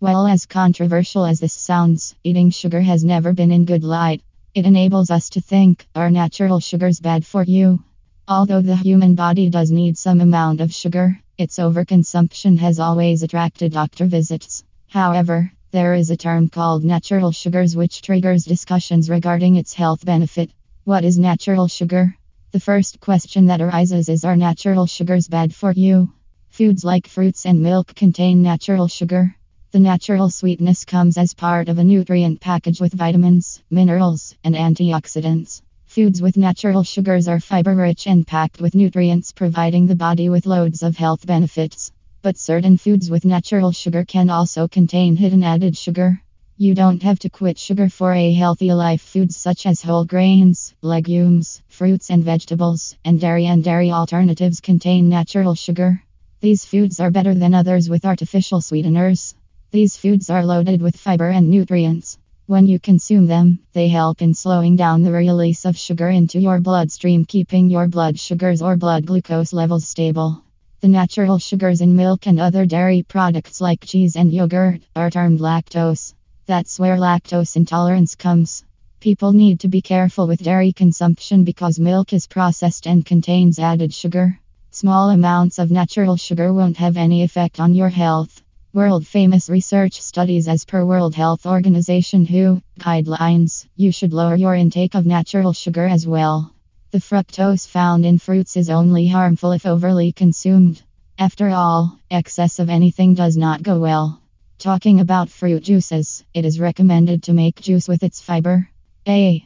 While as controversial as this sounds, eating sugar has never been in good light. It enables us to think, are natural sugars bad for you? Although the human body does need some amount of sugar, its overconsumption has always attracted doctor visits. However, there is a term called natural sugars which triggers discussions regarding its health benefit. What is natural sugar? The first question that arises is Are natural sugars bad for you? Foods like fruits and milk contain natural sugar. The natural sweetness comes as part of a nutrient package with vitamins, minerals, and antioxidants. Foods with natural sugars are fiber rich and packed with nutrients, providing the body with loads of health benefits. But certain foods with natural sugar can also contain hidden added sugar. You don't have to quit sugar for a healthy life. Foods such as whole grains, legumes, fruits and vegetables, and dairy and dairy alternatives contain natural sugar. These foods are better than others with artificial sweeteners. These foods are loaded with fiber and nutrients. When you consume them, they help in slowing down the release of sugar into your bloodstream, keeping your blood sugars or blood glucose levels stable. The natural sugars in milk and other dairy products like cheese and yogurt are termed lactose. That's where lactose intolerance comes. People need to be careful with dairy consumption because milk is processed and contains added sugar. Small amounts of natural sugar won't have any effect on your health. World famous research studies as per World Health Organization WHO guidelines, you should lower your intake of natural sugar as well. The fructose found in fruits is only harmful if overly consumed. After all, excess of anything does not go well. Talking about fruit juices, it is recommended to make juice with its fiber. A.